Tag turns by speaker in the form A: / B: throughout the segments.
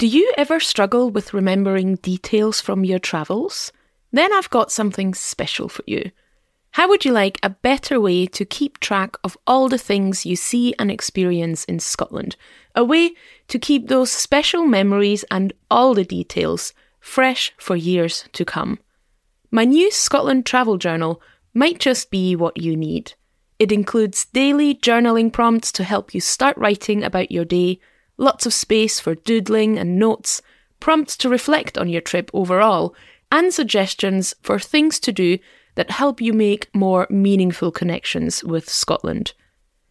A: Do you ever struggle with remembering details from your travels? Then I've got something special for you. How would you like a better way to keep track of all the things you see and experience in Scotland? A way to keep those special memories and all the details fresh for years to come. My new Scotland travel journal might just be what you need. It includes daily journaling prompts to help you start writing about your day, lots of space for doodling and notes, prompts to reflect on your trip overall, and suggestions for things to do that help you make more meaningful connections with Scotland.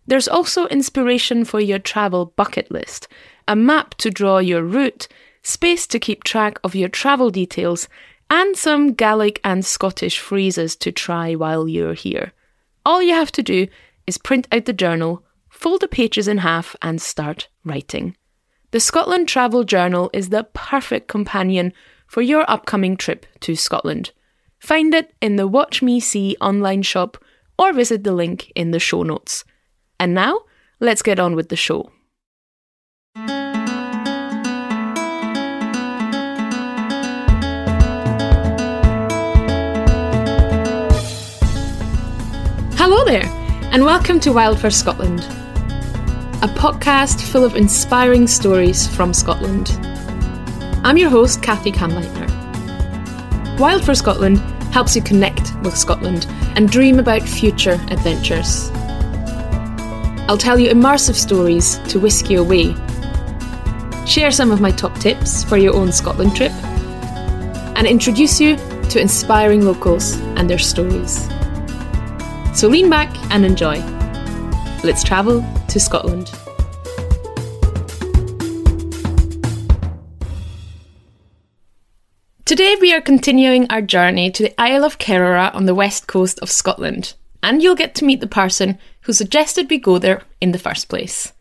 A: There's also inspiration for your travel bucket list, a map to draw your route, space to keep track of your travel details, and some Gaelic and Scottish phrases to try while you're here. All you have to do is print out the journal, fold the pages in half, and start writing. The Scotland Travel Journal is the perfect companion for your upcoming trip to Scotland. Find it in the Watch Me See online shop or visit the link in the show notes. And now, let's get on with the show. Hello there, and welcome to Wild for Scotland, a podcast full of inspiring stories from Scotland. I'm your host, Kathi Kamleitner. Wild for Scotland helps you connect with Scotland and dream about future adventures. I'll tell you immersive stories to whisk you away, share some of my top tips for your own Scotland trip, and introduce you to inspiring locals and their stories. So lean back and enjoy. Let's travel to Scotland. Today we are continuing our journey to the Isle of Kerrera on the west coast of Scotland, and you'll get to meet the person who suggested we go there in the first place.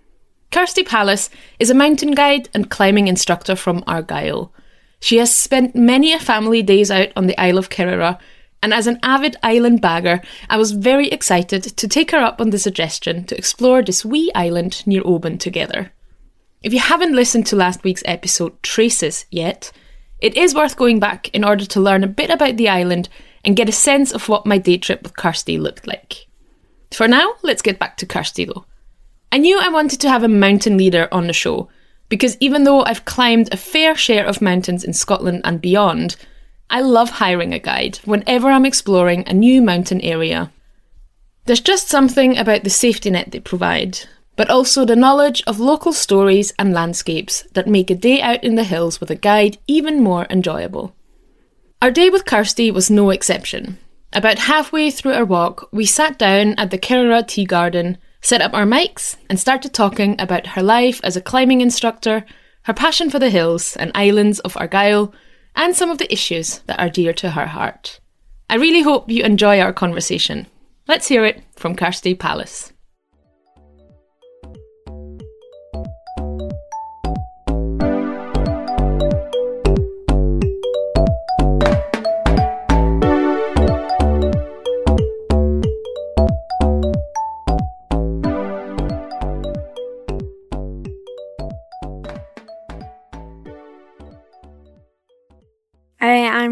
A: Kirsty Pallas is a mountain guide and climbing instructor from Argyll. She has spent many a family days out on the Isle of Kerrera, and as an avid island bagger, I was very excited to take her up on the suggestion to explore this wee island near Oban together. If you haven't listened to last week's episode Traces yet, it is worth going back in order to learn a bit about the island and get a sense of what my day trip with Kirsty looked like. For now, let's get back to Kirsty though. I knew I wanted to have a mountain leader on the show because even though I've climbed a fair share of mountains in Scotland and beyond, I love hiring a guide whenever I'm exploring a new mountain area. There's just something about the safety net they provide, but also the knowledge of local stories and landscapes that make a day out in the hills with a guide even more enjoyable. Our day with Kirsty was no exception. About halfway through our walk, we sat down at the Kerrera Tea Garden, set up our mics, and started talking about her life as a climbing instructor, her passion for the hills and islands of Argyll, and some of the issues that are dear to her heart. I really hope you enjoy our conversation. Let's hear it from Kirsty Pallas.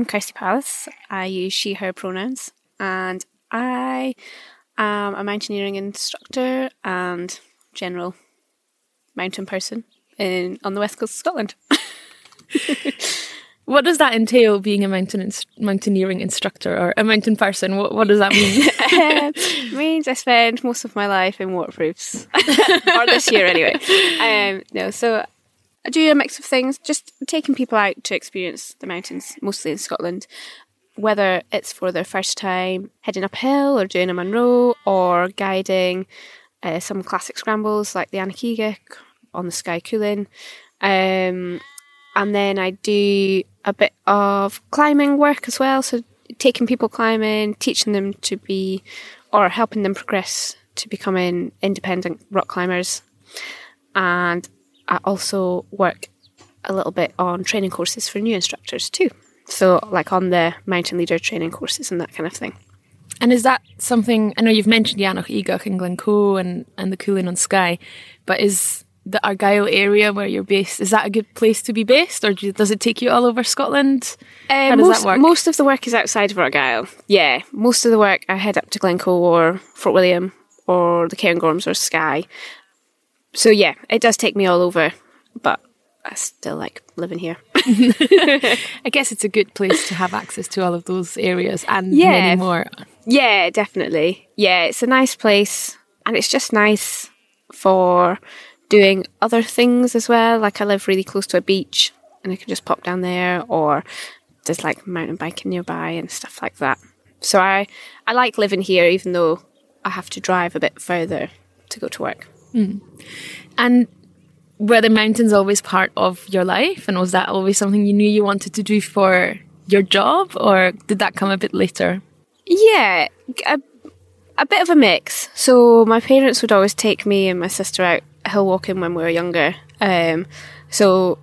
B: Kirsty Pallas. I use she, her pronouns, and I am a mountaineering instructor and general mountain person in on the west coast of Scotland.
A: what does that entail, being a mountain mountaineering instructor or a mountain person? What, what does that mean?
B: um, means I spend most of my life in waterproofs, or this year anyway. Um, no, so I do a mix of things, just taking people out to experience the mountains, mostly in Scotland, whether it's for their first time heading uphill or doing a Munro or guiding uh, some classic scrambles like the Aonach Eagach on the Skye Cuillin. Um, and then I do a bit of climbing work as well, so taking people climbing, teaching them to be, or helping them progress to becoming independent rock climbers. And I also work a little bit on training courses for new instructors too. So, like on the mountain leader training courses and that kind of thing.
A: And is that something? I know you've mentioned Aonach Eagach and Glencoe and and the Cuillin on Skye, but is the Argyll area where you're based, is that a good place to be based, or do, does it take you all over Scotland?
B: Uh,
A: How does
B: most,
A: that work?
B: most of the work is outside of Argyll. Yeah, most of the work I head up to Glencoe or Fort William or the Cairngorms or Skye. So yeah, it does take me all over, but I still like living here.
A: I guess it's a good place to have access to all of those areas and
B: Yeah.
A: many more.
B: Yeah, definitely. Yeah, it's a nice place and it's just nice for doing other things as well. Like I live really close to a beach and I can just pop down there or there's like mountain biking nearby and stuff like that. So I I like living here even though I have to drive a bit further to go to work.
A: And were the mountains always part of your life? And was that always something you knew you wanted to do for your job, or did that come a bit later?
B: Yeah, a, a bit of a mix. So my parents would always take me and my sister out hill walking when we were younger. Um, so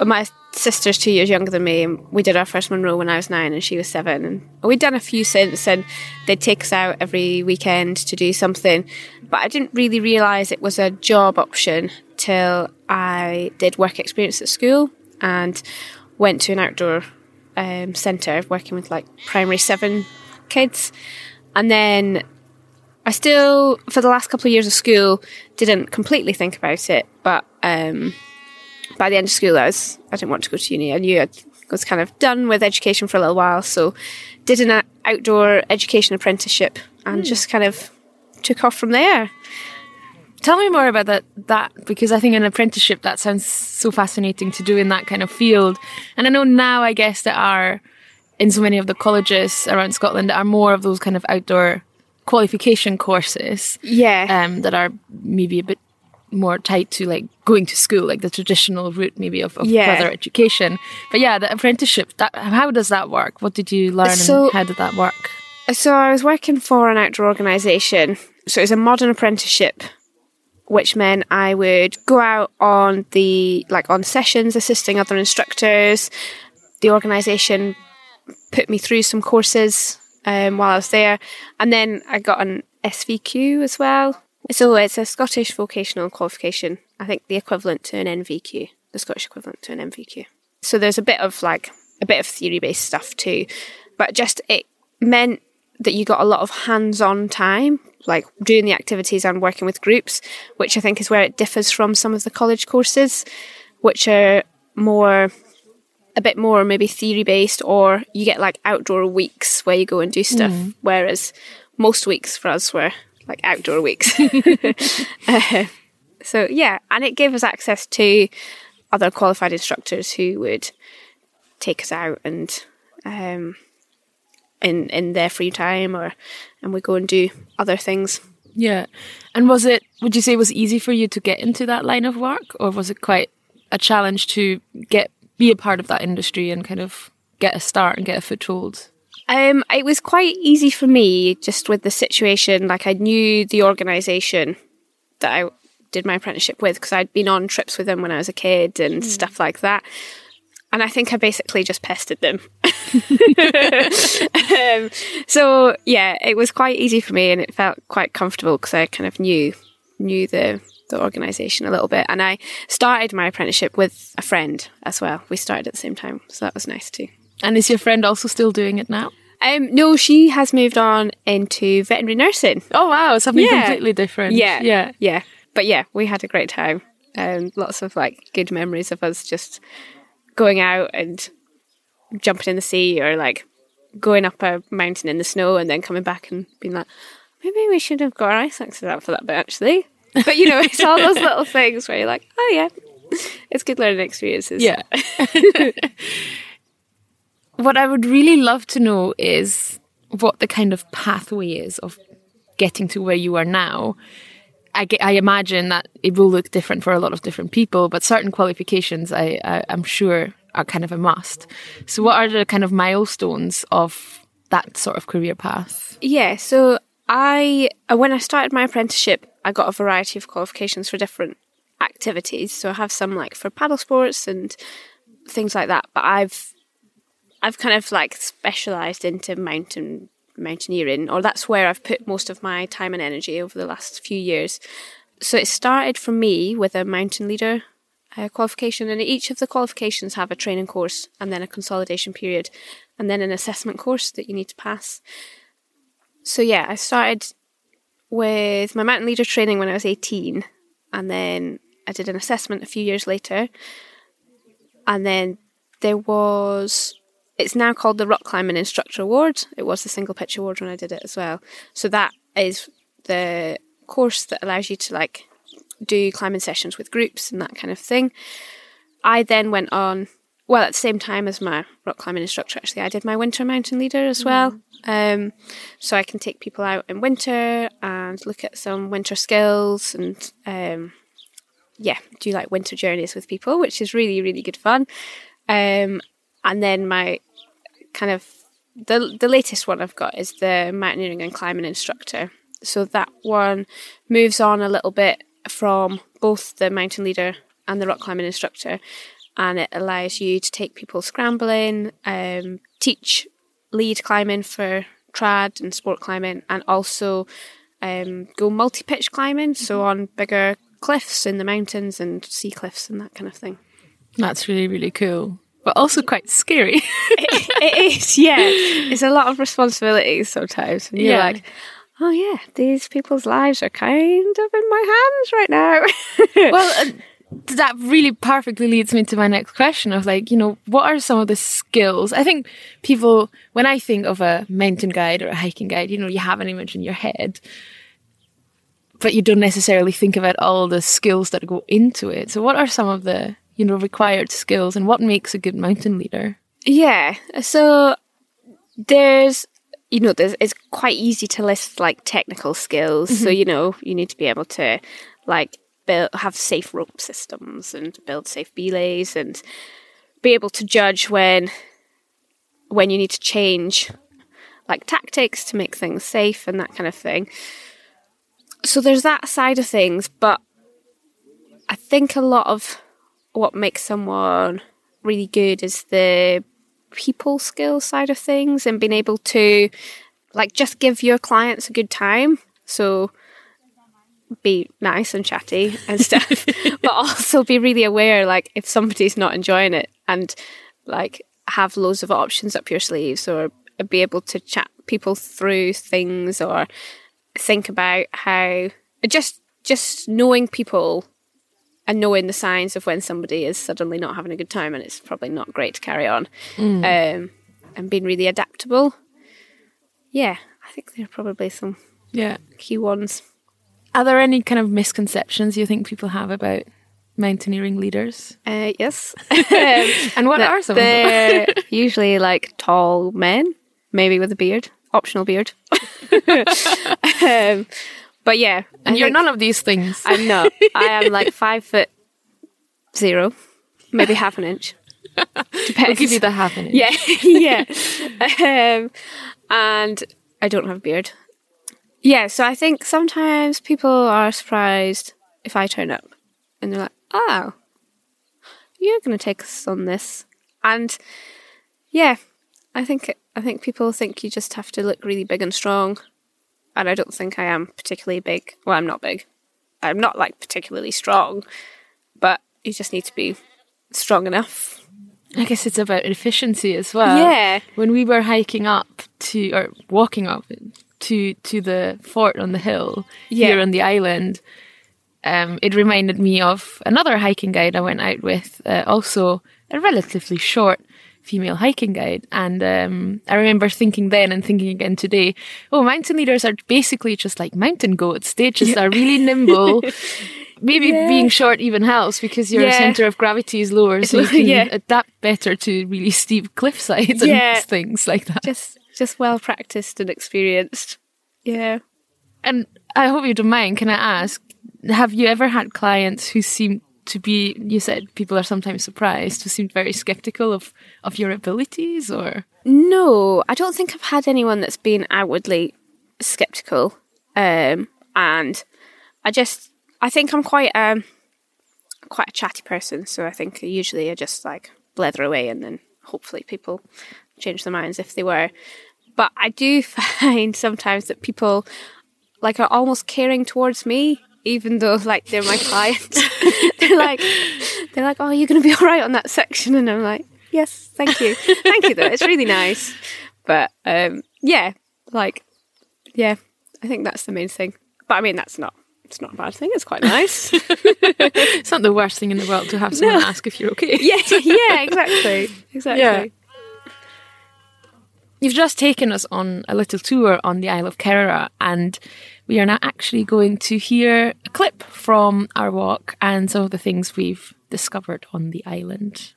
B: my sister's two years younger than me, and we did our first Munro when I was nine and she was seven. And we'd done a few since, and they'd take us out every weekend to do something. But I didn't really realise it was a job option till I did work experience at school and went to an outdoor um, centre working with like primary seven kids. And then I still, for the last couple of years of school, didn't completely think about it. But um, by the end of school, I was I didn't want to go to uni. I knew I was kind of done with education for a little while, so did an outdoor education apprenticeship and just kind of took off from there.
A: Tell me more about that. That because I think an apprenticeship that sounds so fascinating to do in that kind of field. And I know now, I guess there are in so many of the colleges around Scotland there are more of those kind of outdoor qualification courses.
B: Yeah,
A: um, that are maybe a bit more tied to like going to school, like the traditional route maybe of, of
B: Yeah.
A: further education. But yeah, the apprenticeship. That how does that work? What did you learn
B: So-
A: and how did that work?
B: So I was working for an outdoor organisation. So it was a modern apprenticeship, which meant I would go out on the like on sessions, assisting other instructors. The organisation put me through some courses um, while I was there, and then I got an SVQ as well. So it's a Scottish vocational qualification. I think the equivalent to an NVQ, the Scottish equivalent to an NVQ. So there's a bit of like a bit of theory based stuff too, but just it meant that you got a lot of hands-on time like doing the activities and working with groups which i think is where it differs from some of the college courses which are more a bit more maybe theory based or you get like outdoor weeks where you go and do stuff mm. whereas most weeks for us were like outdoor weeks Uh, so yeah and it gave us access to other qualified instructors who would take us out and um, in in their free time or and we go and do other things
A: Yeah, and was it? Would you say it was easy for you to get into that line of work, or was it quite a challenge to get be a part of that industry and kind of get a start and get a foothold?
B: Um it was quite easy for me just with the situation like i knew the organization that i did my apprenticeship with because i'd been on trips with them when i was a kid and stuff like that. And i think i basically just pestered them. Um, so yeah it was quite easy for me and it felt quite comfortable because i kind of knew knew the the organization a little bit. And i started my apprenticeship with a friend as well. We started at the same time so that was nice too
A: And is your friend also still doing it now?
B: um, no she has moved on into veterinary nursing
A: Oh wow, something
B: Yeah.
A: completely different.
B: yeah
A: yeah.
B: yeah but yeah we had a great time and lots of like good memories of us just going out and jumping in the sea or like going up a mountain in the snow and then coming back and being like maybe we should have got our ice axes out for that bit actually but you know it's all those little things where you're like oh yeah it's good learning experiences
A: Yeah. what I would really love to know is what the kind of pathway is of getting to where you are now. I, I imagine that it will look different for a lot of different people, but certain qualifications I, I, I'm sure are kind of a must. So, what are the kind of milestones of that sort of career path?
B: Yeah, so I uh, when I started my apprenticeship, I got a variety of qualifications for different activities. So I have some like for paddle sports and things like that. But I've I've kind of like specialized into mountain mountaineering, or that's where I've put most of my time and energy over the last few years. so it started for me with a mountain leader uh, qualification, and each of the qualifications have a training course and then a consolidation period, and then an assessment course that you need to pass. So yeah, I started with my mountain leader training when I was 18, and then I did an assessment a few years later, and then there was it's now called the Rock Climbing Instructor Award. It was the Single Pitch Award when I did it as well. So that is the course that allows you to like do climbing sessions with groups and that kind of thing. I then went on, well, at the same time as my rock climbing instructor, actually, I did my winter mountain leader as well. Um, so I can take people out in winter and look at some winter skills and, um, yeah, do like winter journeys with people, which is really, really good fun. Um, and then my kind of the the latest one I've got is the mountaineering and climbing instructor. So that one moves on a little bit from both the mountain leader and the rock climbing instructor, and it allows you to take people scrambling, um, teach lead climbing for trad and sport climbing, and also um, go multi pitch climbing, so on bigger cliffs in the mountains and sea cliffs and that kind of thing.
A: That's really really cool but also quite scary.
B: it, it is, yeah. It's a lot of responsibilities sometimes. And you're yeah. like, oh yeah, these people's lives are kind of in my hands right now.
A: well, uh, that really perfectly leads me to my next question of like, you know, what are some of the skills? I think people, when I think of a mountain guide or a hiking guide, you know, you have an image in your head, but you don't necessarily think about all the skills that go into it. So, what are some of the you know, required skills and what makes a good mountain leader?
B: Yeah. So there's you know, there's it's quite easy to list like technical skills. Mm-hmm. So, you know, you need to be able to like build have safe rope systems and build safe belays and be able to judge when when you need to change like tactics to make things safe and that kind of thing. So there's that side of things, but I think a lot of what makes someone really good is the people skill side of things and being able to like just give your clients a good time. So be nice and chatty and stuff, but also be really aware like if somebody's not enjoying it and like have loads of options up your sleeves or be able to chat people through things or think about how just just knowing people and knowing the signs of when somebody is suddenly not having a good time and it's probably not great to carry on. Mm. um, and being really adaptable. Yeah i think there are probably some
A: yeah.
B: key ones.
A: Are there any kind of misconceptions you think people have about mountaineering leaders?
B: Uh, yes.
A: And what are some
B: they're usually like tall men maybe with a beard optional beard. Um, but yeah,
A: and I you're none of these things.
B: I'm not. I am like five foot zero, maybe half an inch.
A: Depends. We'll give you the half an inch.
B: Yeah, yeah. Um, and I don't have a beard. Yeah, so I think sometimes people are surprised if I turn up, and they're like, "Oh, you're going to take us on this," and yeah, I think I think people think you just have to look really big and strong and I don't think I am particularly big. Well, I'm not big. I'm not like particularly strong, but you just need to be strong enough.
A: I guess it's about efficiency as well.
B: Yeah.
A: When we were hiking up to or walking up to to the fort on the hill yeah. here on the island, um, it reminded me of another hiking guide I went out with, uh, also a relatively short female hiking guide. And um, I remember thinking then and thinking again today, oh, mountain leaders are basically just like mountain goats. They just yeah. are really nimble. Maybe yeah. being short even helps because your yeah. center of gravity is lower, so you can adapt better to really steep cliff sides and things like that.
B: Just, just well practiced and experienced. Yeah.
A: And I hope you don't mind. Can I ask, have you ever had clients who seem to be you said people are sometimes surprised who seemed very skeptical of of your abilities or?
B: No i don't think i've had anyone that's been outwardly skeptical um and i just i think i'm quite um quite a chatty person so i think usually i just like blether away and then hopefully people change their minds if they were. But i do find sometimes that people like are almost caring towards me even though like they're my clients. they're like, they're like, oh, you're going to be all right on that section, and I'm like, yes, thank you, thank you. Though it's really nice, but um, yeah, like, yeah, I think that's the main thing. But I mean, that's not. It's not a bad thing. It's quite nice.
A: it's not the worst thing in the world to have someone no. ask if you're okay.
B: yeah, yeah, exactly, exactly. Yeah.
A: You've just taken us on a little tour on the Isle of Kerrera, and we are now actually going to hear a clip from our walk and some of the things we've discovered on the island.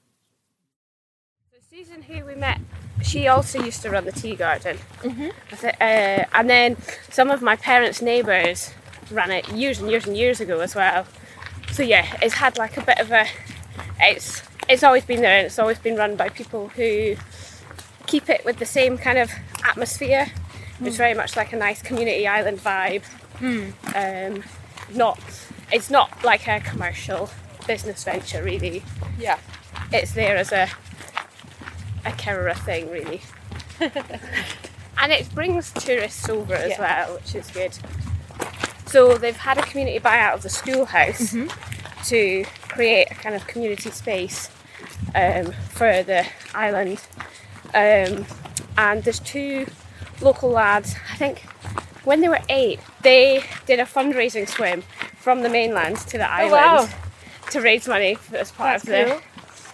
B: So Susan, who we met, she also used to run the tea garden, mm-hmm. uh, and then some of my parents' neighbours ran it years and years and years ago as well. So yeah, it's had like a bit of a, it's it's always been there, and it's always been run by people who keep it with the same kind of atmosphere. Mm. It's very much like a nice community island vibe. Mm. Um, not, it's not like a commercial business venture really.
A: Yeah,
B: it's there as a a Kerrera thing really. and it brings tourists over as yeah. well, which is good. So they've had a community buyout of the schoolhouse mm-hmm. to create a kind of community space um, for the island um, and there's two local lads, I think when they were eight, they did a fundraising swim from the mainland to the island oh, wow. to raise money as part That's of the. Cool.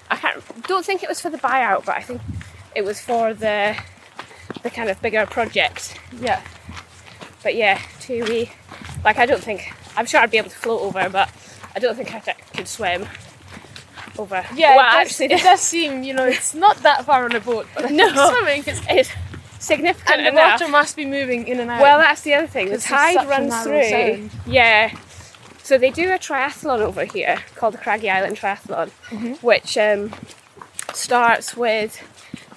B: I can't, don't think it was for the buyout, but I think it was for the the kind of bigger project.
A: Yeah.
B: But yeah, two wee. Like I don't think I'm sure I'd be able to float over, but I don't think I could swim over.
A: Yeah, well, it, does, actually, it does seem you know it's not that far on a boat, but no, swimming is
B: it's significant
A: and
B: enough.
A: the water must be moving in and out.
B: Well, that's the other thing. The tide runs through. Sound. Yeah. So they do a triathlon over here called the Craggy Island Triathlon, mm-hmm. which um, starts with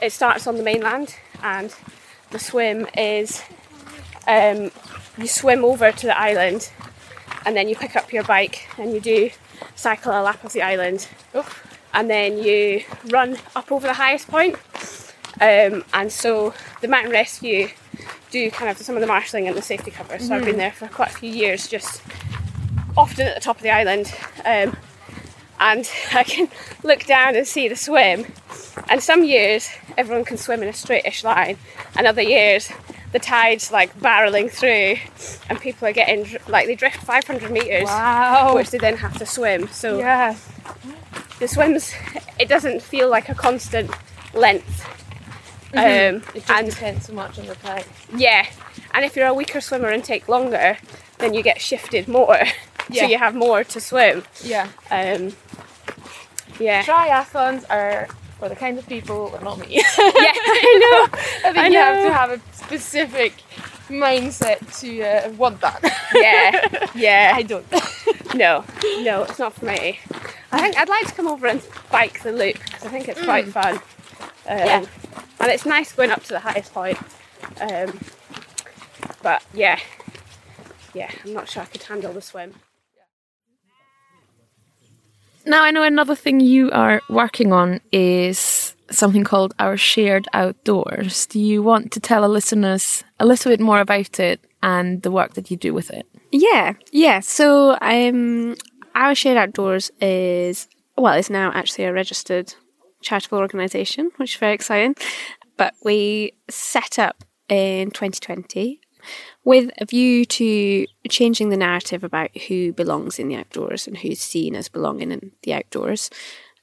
B: it starts on the mainland, and the swim is um, you swim over to the island, and then you pick up your bike and you do cycle a lap of the island, and then you run up over the highest point. Um, and so the mountain rescue do kind of some of the marshalling and the safety cover. So mm-hmm. I've been mm-hmm. there for quite a few years, just often at the top of the island. Um, and I can look down and see the swim. And some years everyone can swim in a straightish line, and other years the tide's like barreling through, and people are getting like they drift 500 meters,
A: wow.
B: which they then have to swim. So
A: yeah,
B: the swims it doesn't feel like a constant length.
A: Mm-hmm. Um, it and depends so much on the tide.
B: Yeah, and if you're a weaker swimmer and take longer, then you get shifted more, yeah. so you have more to swim.
A: Yeah.
B: Um, yeah.
A: Triathlons are for the kind of people, but not me. yeah,
B: I know.
A: I think I you have to have a specific mindset to uh, want that.
B: yeah, yeah.
A: I don't.
B: no, no, it's not for me. I think I'd like to come over and bike the loop because I think it's quite mm. fun. Um, yeah. And it's nice going up to the highest point. Um, but yeah, yeah, I'm not sure I could handle the swim.
A: Now, I know another thing you are working on is something called Our Shared Outdoors. Do you want to tell our listeners a little bit more about it and the work that you do with it?
B: Yeah, yeah. So, um, Our Shared Outdoors is, well, it's now actually a registered charitable organisation, which is very exciting. But we set up in 2020 with a view to changing the narrative about who belongs in the outdoors and who's seen as belonging in the outdoors.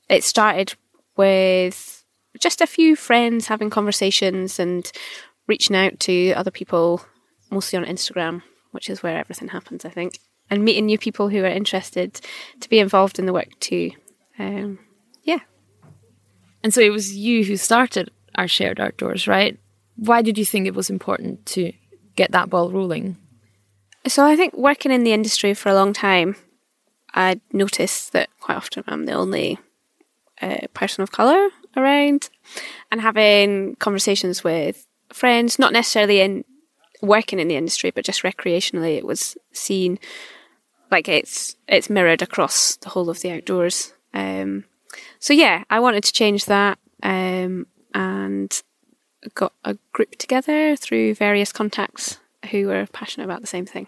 B: It started with just a few friends having conversations and reaching out to other people, mostly on Instagram, which is where everything happens, I think, and meeting new people who are interested to be involved in the work too. Um, yeah.
A: And so it was you who started our shared outdoors, right? Why did you think it was important to get that ball rolling?
B: So I think working in the industry for a long time, I noticed that quite often I'm the only uh, person of colour around, and having conversations with friends, not necessarily in working in the industry, but just recreationally, it was seen like it's it's mirrored across the whole of the outdoors. Um, so yeah, I wanted to change that, um, and got a group together through various contacts who were passionate about the same thing.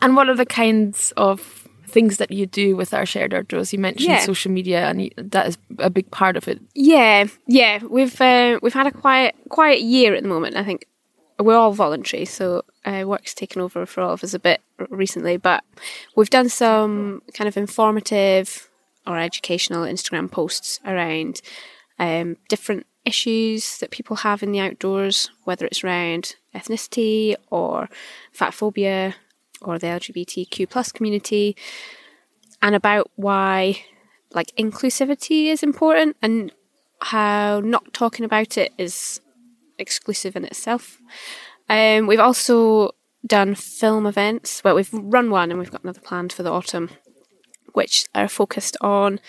A: And what are the kinds of things that you do with our shared outdoors? You mentioned
B: Yeah.
A: social media, and that is a big part of it.
B: Yeah, yeah. We've uh, we've had a quiet quiet year at the moment. I think we're all voluntary, so uh, work's taken over for all of us a bit recently. But we've done some kind of informative or educational Instagram posts around um, different issues that people have in the outdoors, whether it's around ethnicity or fat phobia or the LGBTQ plus community, and about why like inclusivity is important and how not talking about it is exclusive in itself. Um, we've also done film events. Well, we've run one and we've got another planned for the autumn, which are focused on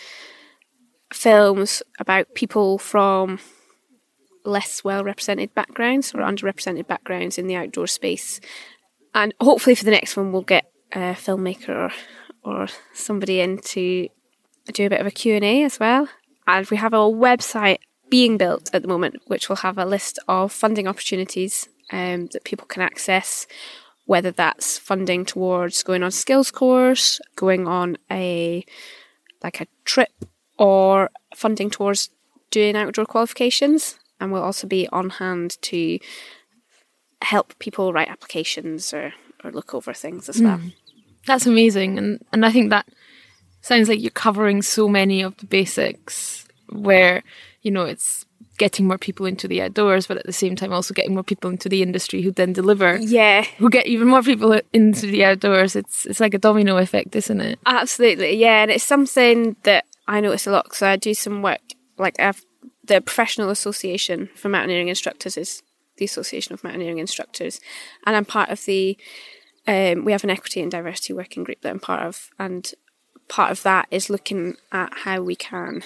B: films about people from less well represented backgrounds or underrepresented backgrounds in the outdoor space. And hopefully for the next one, we'll get a filmmaker or, or somebody in to do a bit of a Q&A as well. And we have a website being built at the moment, which will have a list of funding opportunities um, that people can access, whether that's funding towards going on a skills course, going on a like a trip, or funding towards doing outdoor qualifications. And we'll also be on hand to help people write applications or, or look over things as well. Mm.
A: That's amazing, and and I think that sounds like you're covering so many of the basics where you know it's getting more people into the outdoors, but at the same time also getting more people into the industry who then deliver,
B: Yeah,
A: who get even more people into the outdoors. It's it's like a domino effect, isn't it?
B: Absolutely, yeah, and it's something that I notice a lot because I do some work. Like I've, the professional association for mountaineering instructors is the Association of Mountaineering Instructors, and I'm part of the. Um, we have an equity and diversity working group that I'm part of, and part of that is looking at how we can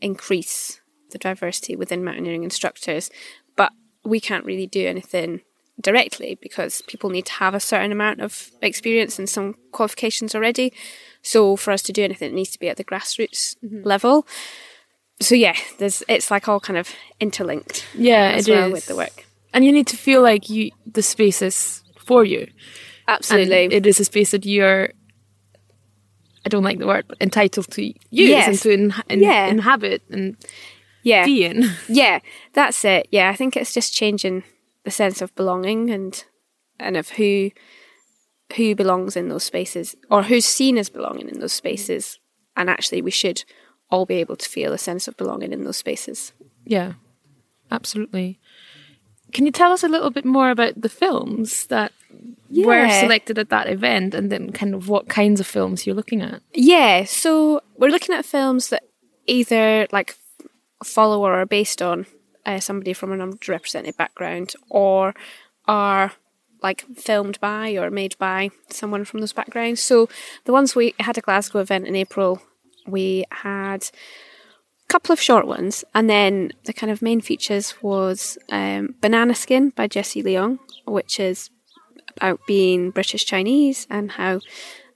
B: increase the diversity within mountaineering instructors, but we can't really do anything directly because people need to have a certain amount of experience and some qualifications already. So for us to do anything, it needs to be at the grassroots level. So yeah, there's it's like all kind of interlinked.
A: Yeah,
B: as
A: it
B: well
A: is.
B: with the work.
A: and you need to feel like you the space is for you. And
B: Absolutely.
A: it is a space that you're. I don't like the word, but entitled to use
B: Yes.
A: and to in, in,
B: Yeah.
A: inhabit and
B: yeah.
A: be in.
B: Yeah, that's it. Yeah, I think it's just changing the sense of belonging and and of who who belongs in those spaces or who's seen as belonging in those spaces. And actually, we should all be able to feel a sense of belonging in those spaces.
A: Yeah, absolutely. Can you tell us a little bit more about the films that were selected at that event and then kind of what kinds of films you're looking at?
B: Yeah, so we're looking at films that either like follow or are based on uh, somebody from an underrepresented background or are like filmed by or made by someone from those backgrounds. So the ones we had a Glasgow event in April, we had a couple of short ones, and then the kind of main features was um, Banana Skin by Jessie Leong, which is about being British Chinese and how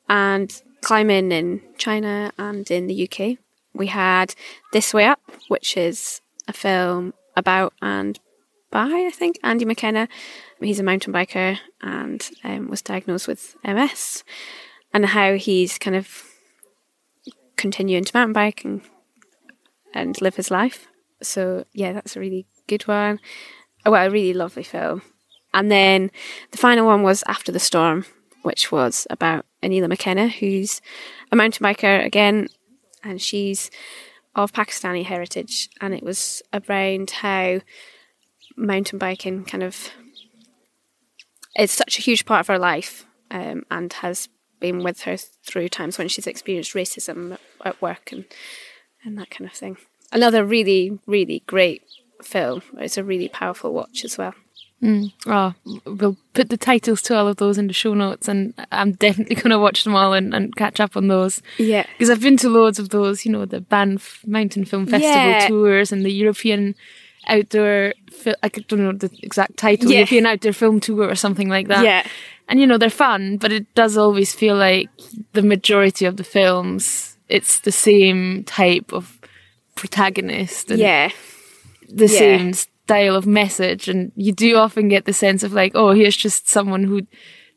B: and climbing in China and in the UK. We had This Way Up, which is a film about and by, I think, Andy McKenna. He's a mountain biker and um, was diagnosed with MS, and how he's kind of continuing to mountain bike and, and live his life. So, yeah, that's a really good one. Well, a really lovely film. And then the final one was After the Storm, which was about Aneela McKenna, who's a mountain biker again, and she's of Pakistani heritage. And it was around how mountain biking kind of is such a huge part of her life um, and has been with her through times when she's experienced racism at work and, and that kind of thing. Another really, really great film. It's a really powerful watch as well.
A: Oh, we'll put the titles to all of those in the show notes, and I'm definitely going to watch them all and, and catch up on those.
B: Yeah.
A: Because I've been to loads of those, you know, the Banff Mountain Film Festival
B: Yeah.
A: tours and the European Outdoor, Fil- I don't know the exact title,
B: Yeah.
A: European Outdoor Film Tour or something like that.
B: Yeah.
A: And, you know, they're fun, but it does always feel like the majority of the films, it's the same type of protagonist and
B: Yeah.
A: the
B: Yeah.
A: same style of message and you do often get the sense of like oh here's just someone who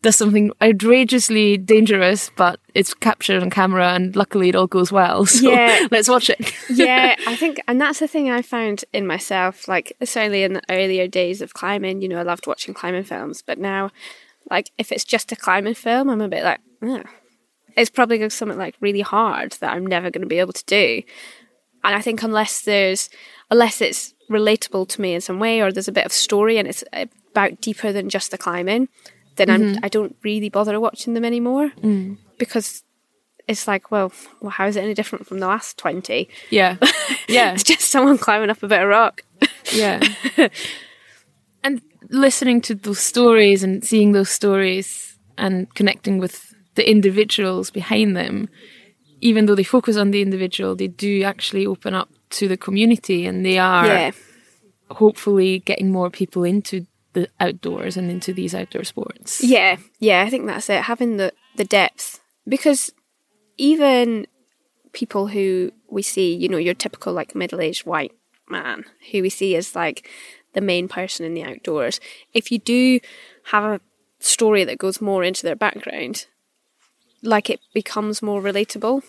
A: does something outrageously dangerous, but it's captured on camera, and luckily it all goes well. So
B: Yeah.
A: let's watch it.
B: yeah, I think, and that's the thing I found in myself. Like, certainly in the earlier days of climbing, you know, I loved watching climbing films, but now, like, if it's just a climbing film, I'm a bit like, oh, it's probably going to be something like really hard that I'm never going to be able to do. And I think unless there's, unless it's relatable to me in some way, or there's a bit of story and it's uh, about deeper than just the climbing, then I'm, mm-hmm. I don't really bother watching them anymore mm. because it's like, well, well, how is it any different from the last twenty?
A: yeah, yeah,
B: It's just someone climbing up a bit of rock.
A: yeah. and listening to those stories and seeing those stories and connecting with the individuals behind them, even though they focus on the individual, they do actually open up to the community, and they are
B: Yeah.
A: hopefully getting more people into the outdoors and into these outdoor sports.
B: Yeah, yeah, I think that's it. Having the the depth because even people who we see, you know, your typical like middle aged white man who we see as like the main person in the outdoors. If you do have a story that goes more into their background, like it becomes more relatable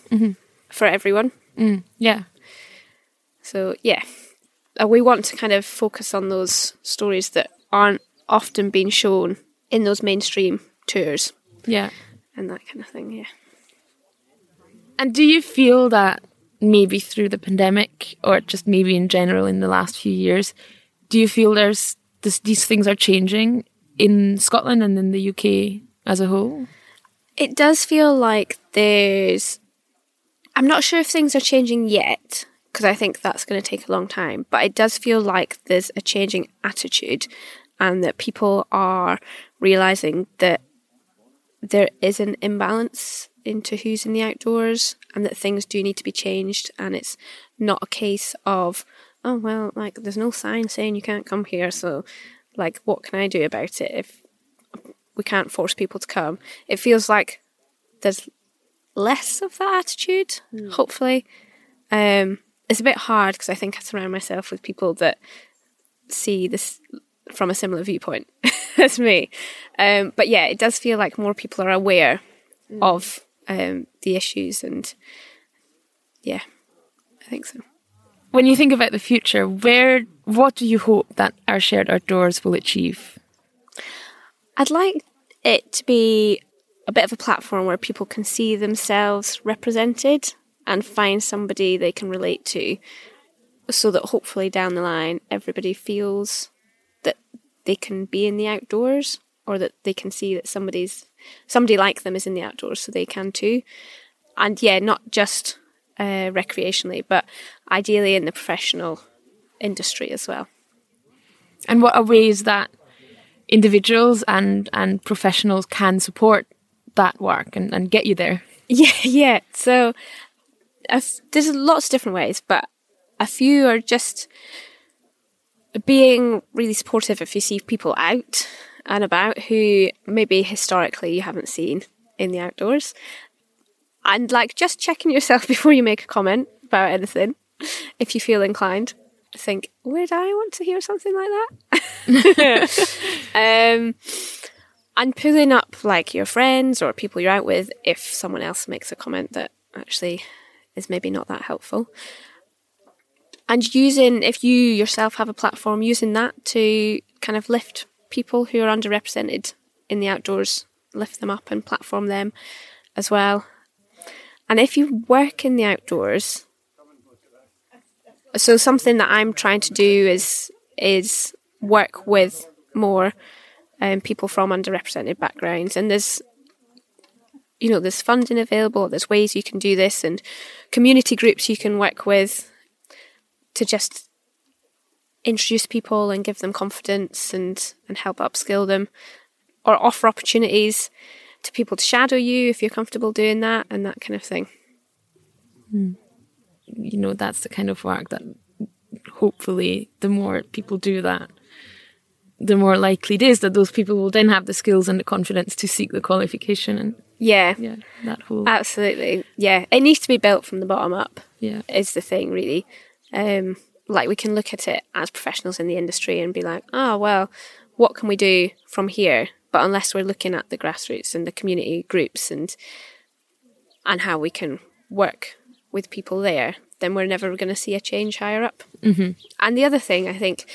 B: for everyone.
A: Yeah.
B: So yeah, uh, we want to kind of focus on those stories that aren't often being shown in those mainstream tours
A: Yeah.
B: and that kind of thing. Yeah.
A: And do you feel that maybe through the pandemic or just maybe in general in the last few years, do you feel there's this, these things are changing in Scotland and in the UK as a whole?
B: It does feel like there's. I'm not sure if things are changing yet because I think that's going to take a long time, but it does feel like there's a changing attitude and that people are realizing that there is an imbalance into who's in the outdoors and that things do need to be changed. And it's not a case of oh well like there's no sign saying you can't come here so like what can i do about it if we can't force people to come? It feels like there's less of that attitude hopefully. Um it's a bit hard because i think i surround myself with people that see this from a similar viewpoint as me. Um but yeah it does feel like more people are aware of um the issues and yeah i think so.
A: When you think about the future, where what do you hope that our shared outdoors will achieve?
B: I'd like it to be a bit of a platform where people can see themselves represented and find somebody they can relate to so that hopefully down the line everybody feels they can be in the outdoors or that they can see that somebody's somebody like them is in the outdoors so they can too and yeah not just uh, recreationally but ideally in the professional industry as well
A: And what are ways that individuals and, and professionals can support that work and, and get you there?
B: Yeah, yeah. So a f- there's lots of different ways, but a few are just being really supportive if you see people out and about who maybe historically you haven't seen in the outdoors. And like just checking yourself before you make a comment about anything if you feel inclined. Think, would I want to hear something like that? um, and pulling up like your friends or people you're out with if someone else makes a comment that actually is maybe not that helpful. And using, if you yourself have a platform, using that to kind of lift people who are underrepresented in the outdoors, lift them up and platform them as well. And if you work in the outdoors, so something that I'm trying to do is is work with more um, people from underrepresented backgrounds, and there's you know there's funding available, there's ways you can do this, and community groups you can work with to just introduce people and give them confidence and and help upskill them, or offer opportunities to people to shadow you if you're comfortable doing that and that kind of thing. Hmm.
A: You know, that's the kind of work that hopefully the more people do that, the more likely it is that those people will then have the skills and the confidence to seek the qualification and
B: Yeah,
A: yeah, that whole
B: absolutely. Yeah, it needs to be built from the bottom up.
A: yeah.
B: is the thing really. Um, like we can look at it as professionals in the industry and be like, oh well, what can we do from here But unless we're looking at the grassroots and the community groups and and how we can work with people there, then we're never going to see a change higher up. Mm-hmm. And the other thing I think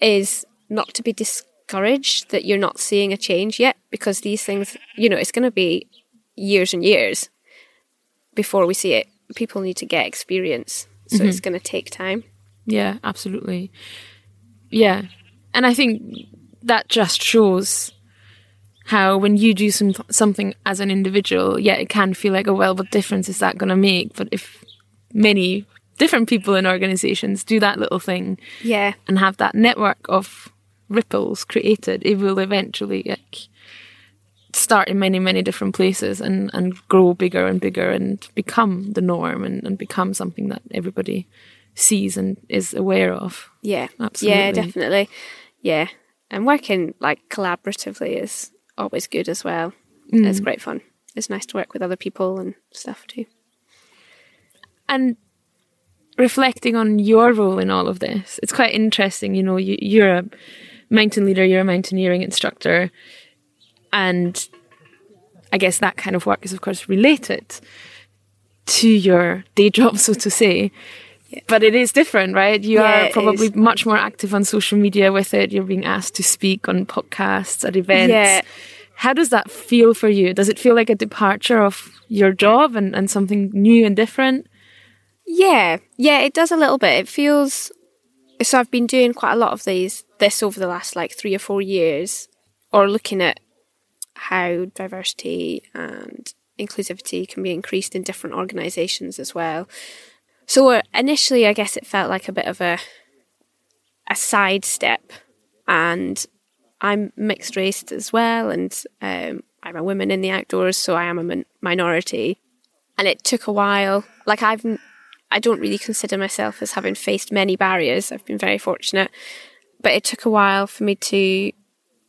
B: is not to be discouraged that you're not seeing a change yet, because these things, you know, it's going to be years and years before we see it. People need to get experience, so mm-hmm. it's going to take time.
A: Yeah, absolutely. Yeah, and I think that just shows how when you do some something as an individual, yeah, it can feel like, oh well, what difference is that going to make? But if many different people in organizations do that little thing,
B: yeah,
A: and have that network of ripples created, it will eventually like start in many many different places and and grow bigger and bigger and become the norm and, and become something that everybody sees and is aware of.
B: Yeah,
A: absolutely.
B: Yeah, definitely. Yeah, and working like collaboratively is always good as well. Mm. It's great fun. It's nice to work with other people and stuff too.
A: And reflecting on your role in all of this, it's quite interesting. You know, you, you're a mountain leader, you're a mountaineering instructor, and I guess that kind of work is, of course, related to your day job, so to say. Yeah. But it is different, right? You yeah, are probably much more active on social media with it. You're being asked to speak on podcasts at events. Yeah. How does that feel for you? Does it feel like a departure of your job and, and something new and different?
B: Yeah, yeah, it does a little bit. It feels so. I've been doing quite a lot of these this over the last like three or four years, or looking at how diversity and inclusivity can be increased in different organisations as well. So initially, I guess it felt like a bit of a a sidestep, and I'm mixed race as well, and um, I'm a woman in the outdoors, so I am a min- minority. And it took a while. Like I've, I don't really consider myself as having faced many barriers. I've been very fortunate, but it took a while for me to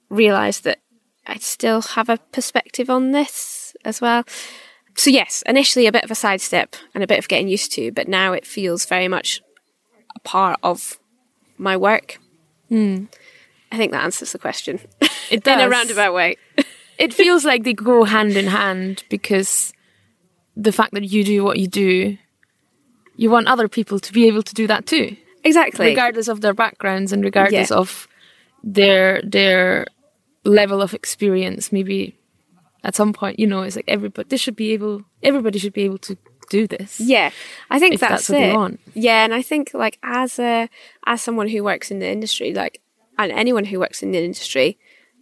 B: realize that I still have a perspective on this as well. So yes, initially a bit of a sidestep and a bit of getting used to, but now it feels very much a part of my work.
A: Mm.
B: I think that answers the question.
A: It does.
B: in a roundabout way.
A: it feels like they go hand in hand because the fact that you do what you do, you want other people to be able to do that too.
B: Exactly.
A: Regardless of their backgrounds and regardless yeah. of their their level of experience, maybe at some point, you know, it's like everybody this should be able everybody should be able to do this.
B: Yeah. I think that's, that's it. Yeah, and I think like as a as someone who works in the industry, like and anyone who works in the industry,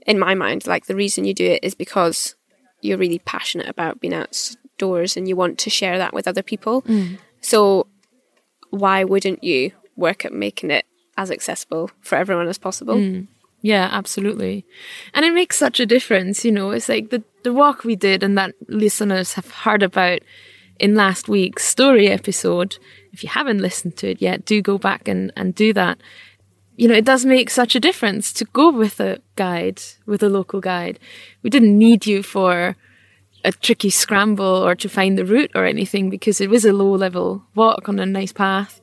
B: in my mind, like the reason you do it is because you're really passionate about being outdoors and you want to share that with other people.
A: Mm.
B: So why wouldn't you work at making it as accessible for everyone as possible?
A: Mm. Yeah, absolutely. And it makes such a difference, you know, it's like the, the walk we did and that listeners have heard about in last week's story episode. If you haven't listened to it yet, do go back and, and do that. You know, it does make such a difference to go with a guide, with a local guide. We didn't need you for a tricky scramble or to find the route or anything because it was a low level walk on a nice path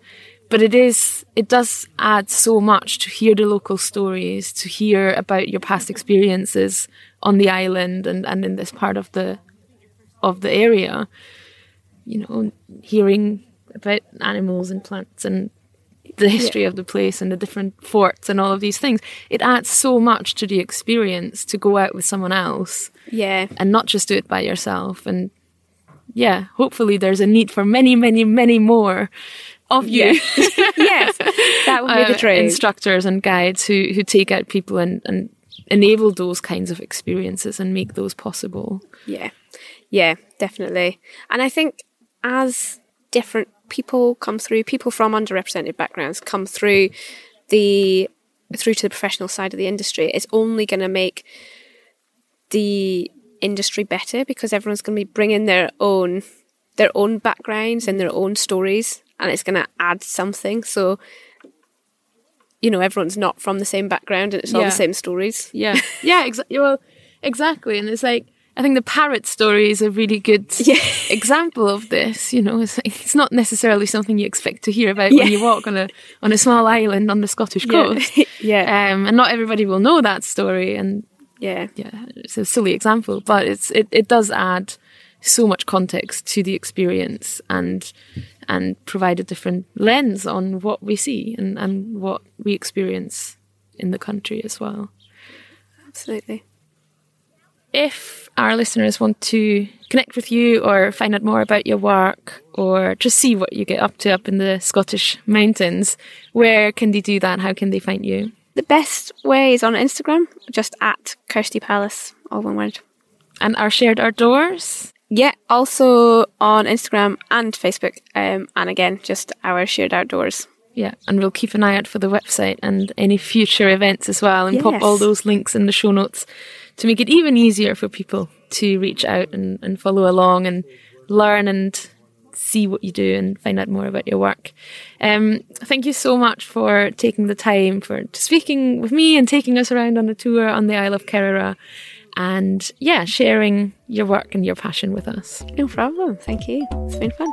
A: but it is it does add so much to hear the local stories to hear about your past experiences on the island and, and in this part of the of the area. You know hearing about animals and plants and the history yeah. of the place and the different forts and all of these things. It adds so much to the experience to go out with someone else
B: yeah.
A: and not just do it by yourself. And yeah hopefully there's a need for many many many more of you.
B: yes, that would be the uh, dream.
A: Instructors and guides who who take out people and and enable those kinds of experiences and make those possible.
B: Yeah, yeah, definitely. And I think as different people come through, people from underrepresented backgrounds come through the through to the professional side of the industry, it's only going to make the industry better because everyone's going to be bringing their own their own backgrounds and their own stories and it's going to add something. So, you know, everyone's not from the same background and it's all the same stories.
A: Yeah. Yeah, exactly. Well, exactly. And it's like, I think the parrot story is a really good
B: yeah.
A: example of this. You know, it's, like, it's not necessarily something you expect to hear about yeah. when you walk on a on a small island on the Scottish coast.
B: Yeah, yeah.
A: Um, and not everybody will know that story, and
B: Yeah.
A: Yeah, it's a silly example, but it's it, it does add so much context to the experience and and provide a different lens on what we see and, and what we experience in the country as well.
B: Absolutely.
A: If our listeners want to connect with you or find out more about your work or just see what you get up to up in the Scottish mountains, where can they do that? How can they find you?
B: The best way is on Instagram, just at Kirsty Pallas, all one word.
A: And our shared outdoors?
B: Yeah, also on Instagram and Facebook, um, and again, just our shared outdoors.
A: Yeah, and we'll keep an eye out for the website and any future events as well, and
B: Yes.
A: pop all those links in the show notes to make it even easier for people to reach out and, and follow along and learn and see what you do and find out more about your work. Um, thank you so much for taking the time for speaking with me and taking us around on a tour on the Isle of Kerrera, and yeah, sharing your work and your passion with us.
B: No problem. Thank you. It's been fun.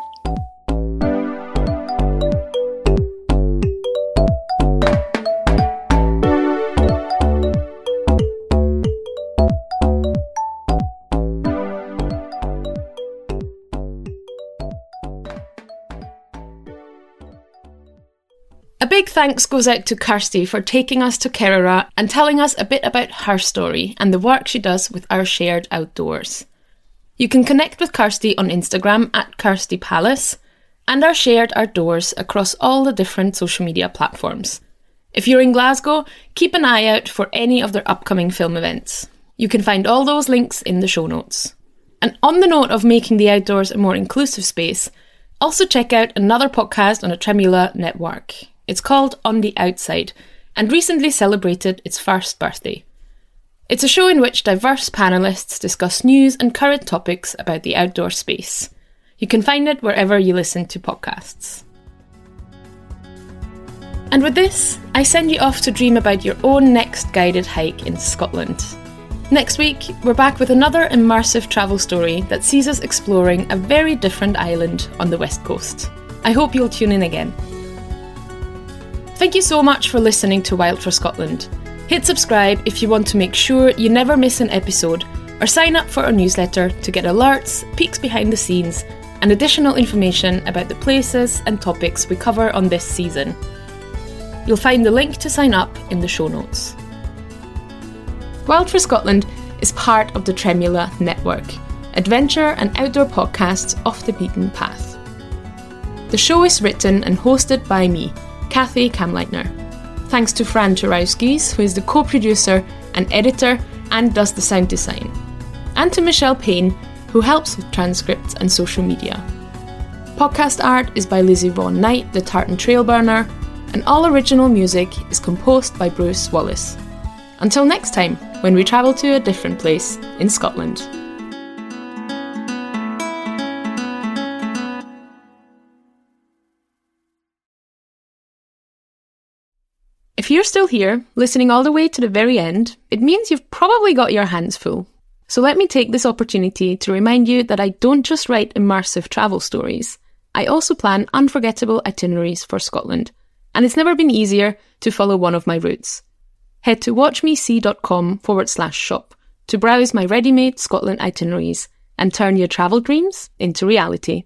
A: Big thanks goes out to Kirsty for taking us to Kerrera and telling us a bit about her story and the work she does with our shared outdoors. You can connect with Kirsty on Instagram at Kirsty Pallas and our shared outdoors across all the different social media platforms. If you're in Glasgow, keep an eye out for any of their upcoming film events. You can find all those links in the show notes. And on the note of making the outdoors a more inclusive space, also check out another podcast on the Tremula network. It's called On the Outside and recently celebrated its first birthday. It's a show in which diverse panelists discuss news and current topics about the outdoor space. You can find it wherever you listen to podcasts. And with this, I send you off to dream about your own next guided hike in Scotland. Next week, we're back with another immersive travel story that sees us exploring a very different island on the west coast. I hope you'll tune in again. Thank you so much for listening to Wild for Scotland. Hit subscribe if you want to make sure you never miss an episode, or sign up for our newsletter to get alerts, peeks behind the scenes, and additional information about the places and topics we cover on this season. You'll find the link to sign up in the show notes. Wild for Scotland is part of the Tremula Network, adventure and outdoor podcasts off the beaten path. The show is written and hosted by me, Kathi Kamleitner. Thanks to Fran Turowskis, who is the co producer and editor and does the sound design, and to Michelle Payne, who helps with transcripts and social media. Podcast art is by Lizzie Vaughan Knight, the Tartan Trailburner, and all original music is composed by Bruce Wallace. Until next time, when we travel to a different place in Scotland. If you're still here, listening all the way to the very end, it means you've probably got your hands full. So let me take this opportunity to remind you that I don't just write immersive travel stories. I also plan unforgettable itineraries for Scotland, and it's never been easier to follow one of my routes. Head to watchmesee.com forward slash shop to browse my ready made Scotland itineraries and turn your travel dreams into reality.